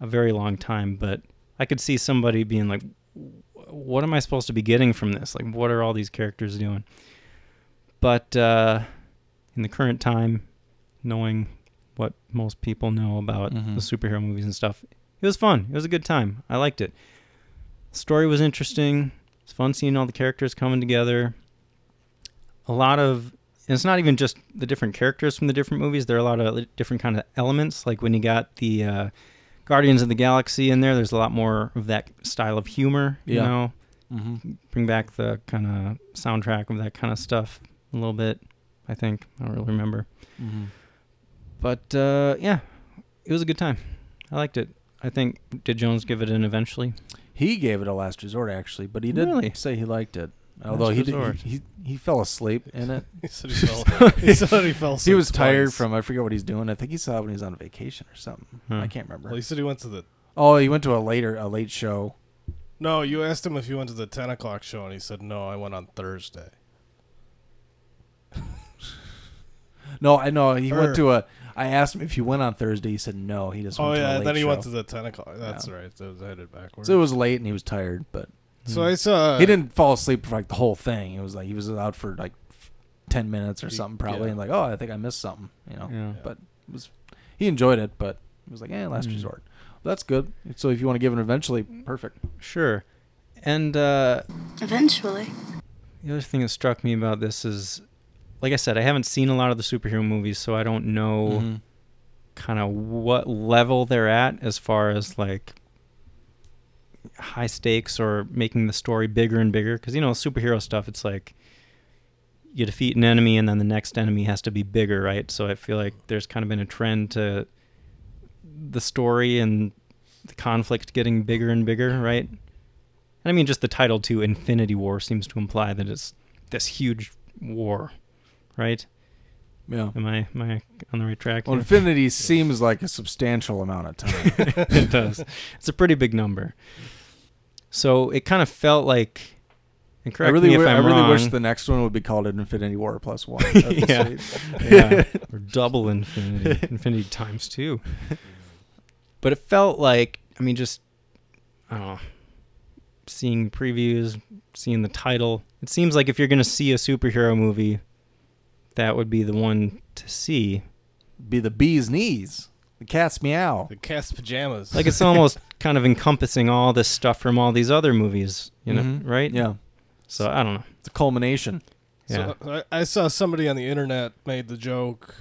a very long time, but I could see somebody being like, what am I supposed to be getting from this? Like, what are all these characters doing? But uh, in the current time, knowing what most people know about Mhm. the superhero movies and stuff, it was fun. It was a good time. I liked it. story was interesting. It's fun seeing all the characters coming together. A lot of it's not even just the different characters from the different movies. There are a lot of different kind of elements. Like when you got the uh, Guardians of the Galaxy in there, there's a lot more of that style of humor. You Yeah. know, Mhm. bring back the kind of soundtrack of that kind of stuff a little bit. I think I don't really remember, Mhm. but uh, yeah, it was a good time. I liked it. I think did Jones give it an eventually? He gave it a last resort actually, but he did Really? say he liked it. Although he, did, Resort. he he he fell asleep in it. He said he fell- he said he fell He asleep was tired twice. from I forget what he's doing. I think he saw it when he was on vacation or something. Hmm. I can't remember. Well, he said he went to the. Oh, he went to a later a late show. No, you asked him if he went to the ten o'clock show, and he said no. I went on Thursday. No, I know he Or- went to a. I asked him if he went on Thursday. He said no. He just Oh went to a yeah, then he show. went to the ten o'clock. That's Yeah. right. So it was headed backwards. So it was late and he was tired, but So I saw- he didn't fall asleep for like the whole thing. It was like he was out for like ten minutes or He- something probably, yeah. and like oh I think I missed something, you know. Yeah. But it was he enjoyed it, but it was like eh last Mm. resort. that's good. So if you want to give it eventually, perfect. Sure. And uh, Eventually. the other thing that struck me about this is, like I said, I haven't seen a lot of the superhero movies, so I don't know Mhm. kind of what level they're at as far as like high stakes or making the story bigger and bigger. Because you know, superhero stuff, it's like you defeat an enemy and then the next enemy has to be bigger, right? So I feel like there's kind of been a trend to the story and the conflict getting bigger and bigger, right? And I mean, just the title too, Infinity War, seems to imply that it's this huge war, right? Yeah. Am I am I on the right track? Well, infinity seems like a substantial amount of time. it does. It's a pretty big number. So it kind of felt like. And correct I really, me if wi- I I'm really wrong. wish the next one would be called an Infinity War plus one. That'd be yeah, yeah, or double infinity, infinity times two. But it felt like, I mean, just I don't know, seeing previews, seeing the title. It seems like if you're gonna see a superhero movie, that would be the one to see. Be the bee's knees, the cat's meow. The cat's pajamas. Like it's almost kind of encompassing all this stuff from all these other movies, you know, Mhm. right? Yeah. So I don't know. It's a culmination. Yeah. So I, I saw somebody on the internet made the joke,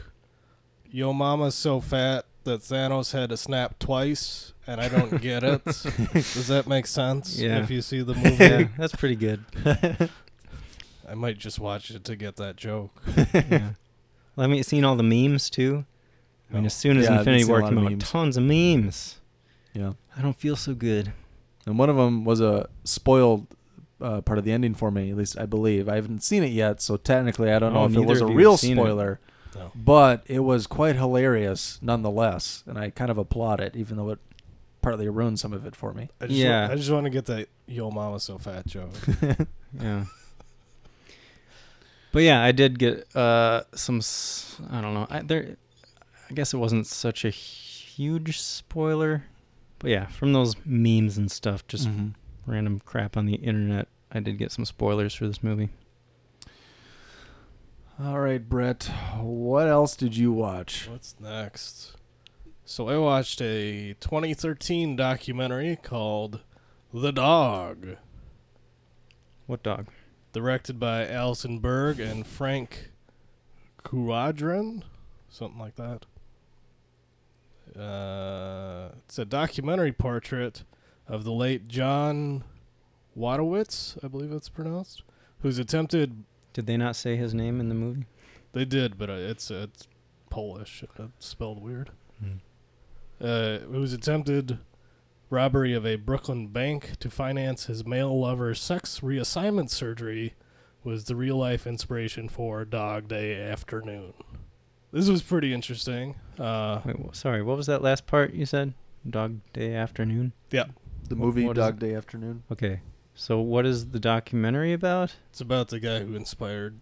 "Yo, mama's so fat that Thanos had to snap twice," and I don't get it. Does that make sense? Yeah. If you see the movie, Yeah, that's pretty good. I might just watch it to get that joke. yeah. Well, I mean, seen all the memes too. I mean, as soon as Yeah, Infinity War came out, memes. tons of memes. Yeah. I don't feel so good. And one of them was a spoiled uh, part of the ending for me, at least I believe. I haven't seen it yet, so technically I don't know Oh, if it neither was a of you real have seen it. spoiler. No. But it was quite hilarious nonetheless, and I kind of applaud it, even though it partly ruined some of it for me. I just Yeah. wa- I just want to get that "Yo, mama so fat" joke. Yeah. But yeah, I did get uh, some. s- I don't know. I, there, I guess it wasn't such a huge spoiler, but yeah, from those memes and stuff, just Mhm. random crap on the internet, I did get some spoilers for this movie. All right, Brett. What else did you watch? What's next? So I watched a 2013 documentary called The Dog, What dog? directed by Allison Berg and Frank Keraudren, something like that. Uh, it's a documentary portrait of the late John Wojtowicz, I believe it's pronounced, who's attempted. Did they not say his name in the movie? They did, but uh, it's it's Polish. It's spelled weird. Hmm. Uh, whose attempted robbery of a Brooklyn bank to finance his male lover's sex reassignment surgery was the real life inspiration for Dog Day Afternoon. This was pretty interesting. Uh, Wait, wh- sorry, what was that last part you said? Dog Day Afternoon? Yeah. The Wh- movie what is Dog it? Day Afternoon. Okay. So what is the documentary about? It's about the guy who inspired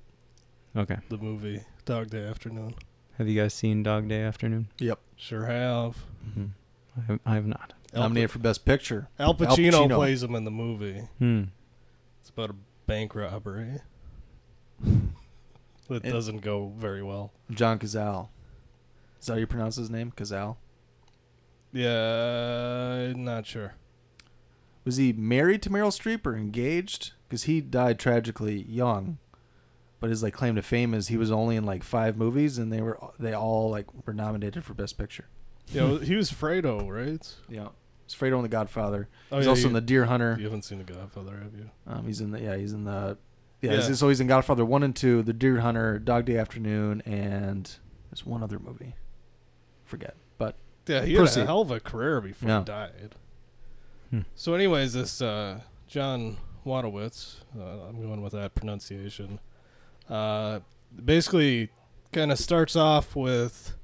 Okay. the movie Dog Day Afternoon. Have you guys seen Dog Day Afternoon? Yep. Sure have. hmm I have, I have not. Al Nominated for Best Picture. Al Pacino, plays him in the movie. Hmm. It's about a bank robbery. that It- doesn't go very well. John Cazale. Is that how you pronounce his name? Cazale? Yeah, not sure. Was he married to Meryl Streep or engaged? Because he died tragically young. But his like claim to fame is he was only in like five movies, and they were they all like were nominated for Best Picture. Yeah, he was Fredo, right? Yeah, it's Fredo in The Godfather. Oh, he's yeah, also you- in The Deer Hunter. You haven't seen The Godfather, have you? Um, he's in the yeah he's in the yeah, Yeah. he's- so he's in Godfather one and two, The Deer Hunter, Dog Day Afternoon, and there's one other movie, forget. But Yeah, he had a hell of a career before Yeah. he died. Hmm. So, anyways, this uh, John Wojtowicz, uh, I'm going with that pronunciation, uh, basically kind of starts off with.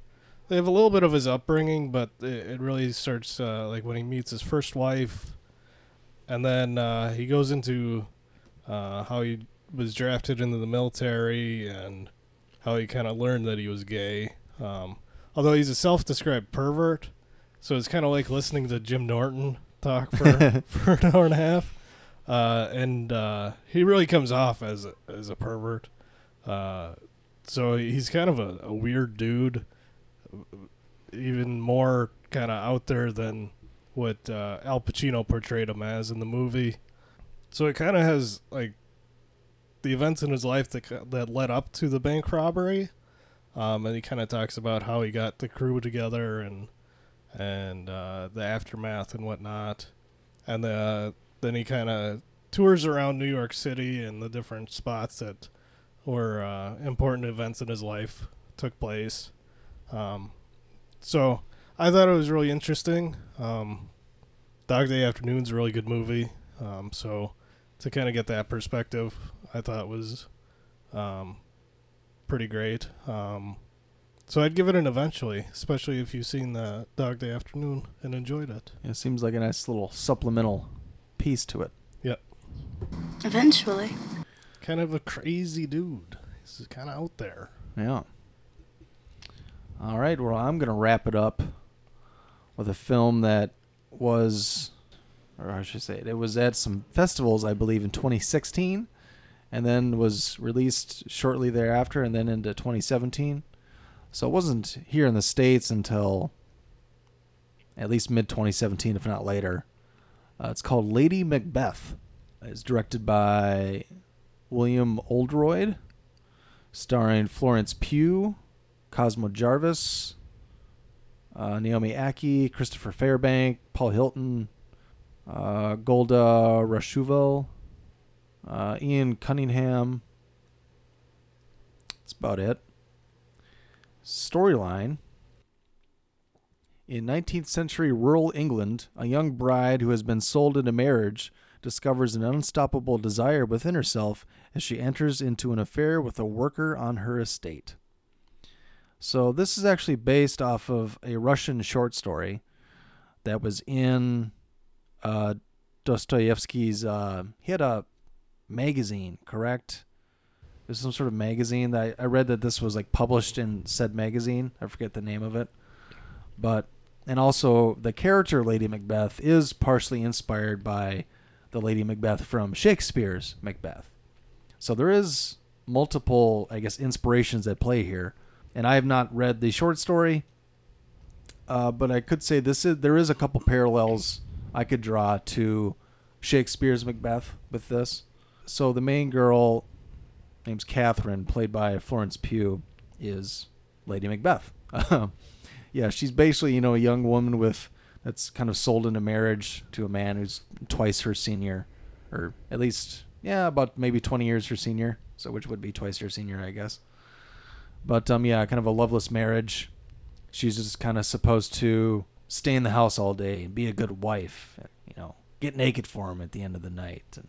They have a little bit of his upbringing, but it, it really starts uh, like when he meets his first wife, and then uh, he goes into uh, how he was drafted into the military and how he kind of learned that he was gay. Um, although he's a self-described pervert, so it's kind of like listening to Jim Norton talk for for an hour and a half. Uh, and uh, he really comes off as a, as a pervert. Uh, so he's kind of a, a weird dude, even more kind of out there than what uh, Al Pacino portrayed him as in the movie. So it kind of has like the events in his life that that led up to the bank robbery, um, and he kind of talks about how he got the crew together and and uh, the aftermath and whatnot, and uh, then he kind of tours around New York City and the different spots that were uh, important events in his life took place. Um, so I thought it was really interesting. Um, Dog Day Afternoon's is a really good movie. Um, so to kind of get that perspective, I thought was um, pretty great. Um, so I'd give it an eventually, especially if you've seen the Dog Day Afternoon and enjoyed it. it seems like a nice little supplemental piece to it. Yep. Eventually. Kind of a crazy dude. He's kind of out there. Yeah. All right. Well, I'm going to wrap it up with a film that was, or I should say, it, it was at some festivals, I believe, in 2016, and then was released shortly thereafter, and then into 2017. So it wasn't here in the States until at least mid 2017, if not later. Uh, it's called Lady Macbeth. It's directed by William Oldroyd, starring Florence Pugh, Cosmo Jarvis, uh, Naomi Ackie, Christopher Fairbank, Paul Hilton, uh, Golda Rosheuvel, uh, Ian Cunningham. That's about it. Storyline. In 19th century rural England, a young bride who has been sold into marriage discovers an unstoppable desire within herself as she enters into an affair with a worker on her estate. So, this is actually based off of a Russian short story that was in uh, Dostoevsky's. Uh, he had a magazine, correct? There's some sort of magazine that I, I read that this was like published in said magazine. I forget the name of it, but and also the character Lady Macbeth is partially inspired by the Lady Macbeth from Shakespeare's Macbeth. So there is multiple, I guess, inspirations at play here. And I have not read the short story, uh, but I could say this is there is a couple parallels I could draw to Shakespeare's Macbeth with this. So the main girl, name's Catherine, played by Florence Pugh, is Lady Macbeth. yeah, she's basically you know a young woman with that's kind of sold into marriage to a man who's twice her senior, or at least yeah about maybe 20 years her senior. So which would be twice her senior, I guess. But um yeah, kind of a loveless marriage. She's just kind of supposed to stay in the house all day and be a good wife, and, you know, get naked for him at the end of the night and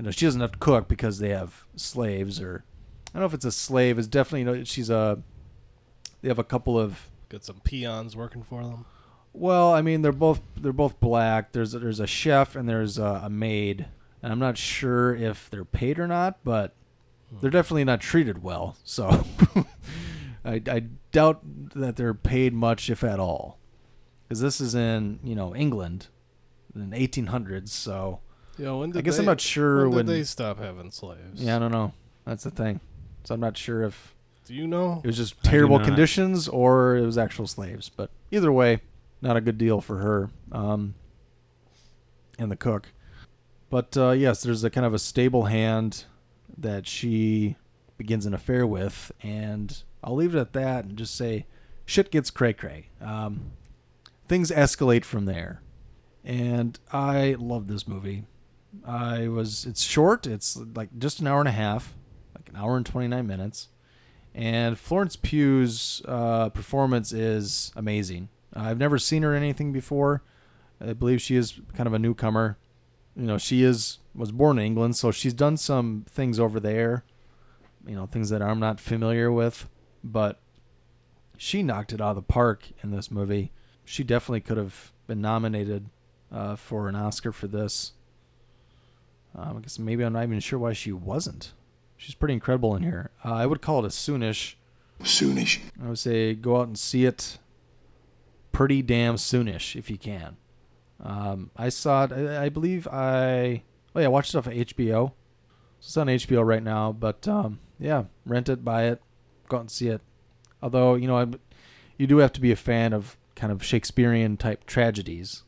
you uh, know, she doesn't have to cook because they have slaves or I don't know if it's a slave. It's definitely you know she's a. They have a couple of. Got some peons working for them. Well, I mean they're both they're both black. There's there's a chef and there's a, a maid, and I'm not sure if they're paid or not, but hmm. they're definitely not treated well. So I, I doubt that they're paid much, if at all, because this is in you know England, in 1800s. So Yeah, when did I guess they, I'm not sure when, when, did they stop having slaves. Yeah, I don't know. That's the thing. So I'm not sure if Do you know? it was just terrible conditions or it was actual slaves. But either way, not a good deal for her um, and the cook. But uh, yes, there's a kind of a stable hand that she begins an affair with, and I'll leave it at that and just say shit gets cray cray. Um, things escalate from there, and I love this movie. I was it's short. It's like just an hour and a half, like an hour and 29 minutes. And Florence Pugh's uh, performance is amazing. I've never seen her in anything before. I believe she is kind of a newcomer. You know, she is was born in England, so she's done some things over there. You know, things that I'm not familiar with, but she knocked it out of the park in this movie. She definitely could have been nominated uh, for an Oscar for this. Um, I guess maybe I'm not even sure why she wasn't. She's pretty incredible in here. Uh, I would call it a soonish. Soonish. I would say go out and see it pretty damn soonish if you can. Um, I saw it. I, I believe I. Oh yeah, I watched it off of HBO. So it's on HBO right now. But um, yeah, rent it, buy it, go out and see it. Although you know, I, you do have to be a fan of kind of Shakespearean type tragedies.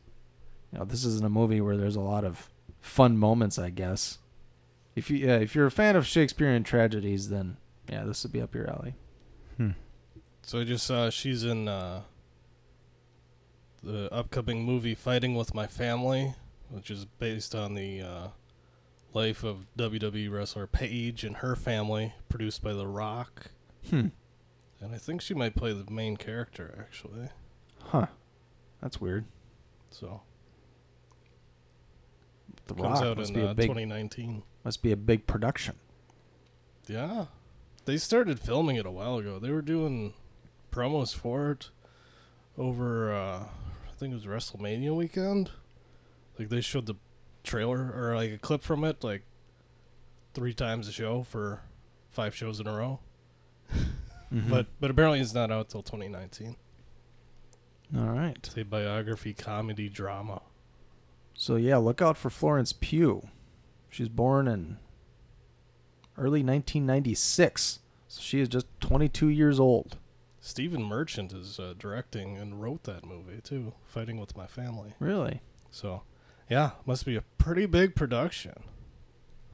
You know, this isn't a movie where there's a lot of fun moments. I guess. If you yeah, if you're a fan of Shakespearean tragedies, then yeah, this would be up your alley. So I just saw she's in uh, the upcoming movie Fighting with My Family, which is based on the uh, life of WWE wrestler Paige and her family, produced by The Rock. Hmm. And I think she might play the main character, actually. Huh. That's weird. So The comes Rock out must in be a uh, big 2019. must be a big production. Yeah. They started filming it a while ago. They were doing promos for it over uh I think it was WrestleMania weekend. Like they showed the trailer or like a clip from it like three times a show for five shows in a row. Mhm. But but apparently it's not out till 2019. All right. It's a biography comedy drama. So yeah, look out for Florence Pugh. She's born in early 1996. So she is just 22 years old. Stephen Merchant is uh, directing and wrote that movie too, Fighting with My Family. Really? So, yeah, must be a pretty big production.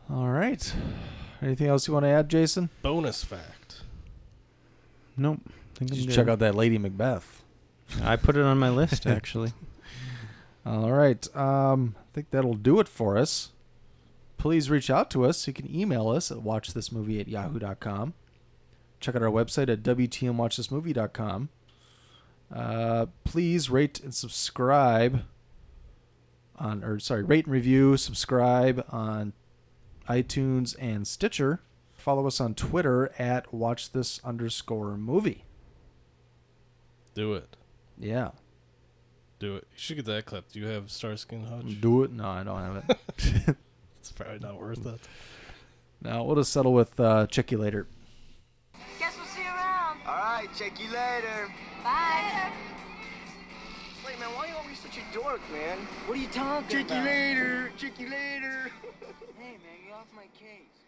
All right. Anything else you want to add, Jason? Bonus fact. Nope. Think You should check out that Lady Macbeth. I put it on my list actually. All right. Um, I think that'll do it for us. Please reach out to us. You can email us at watchthismovie at yahoo.com. Check out our website at wtmwatchthismovie.com. Uh, please rate and subscribe on, or sorry, rate and review, subscribe on iTunes and Stitcher. Follow us on Twitter at watchthis underscore movie. Do it. Yeah. Do it. You should get that clip. Do you have Starsky and Hutch? Do it? No, I don't have it. It's probably not worth it. Now we'll just settle with uh, check you later. Guess we'll see you around. All right, check you later. Bye. Wait, man, why are you always such a dork, man? What are you talking Check you later. Check you later. Hey, man, get off my case.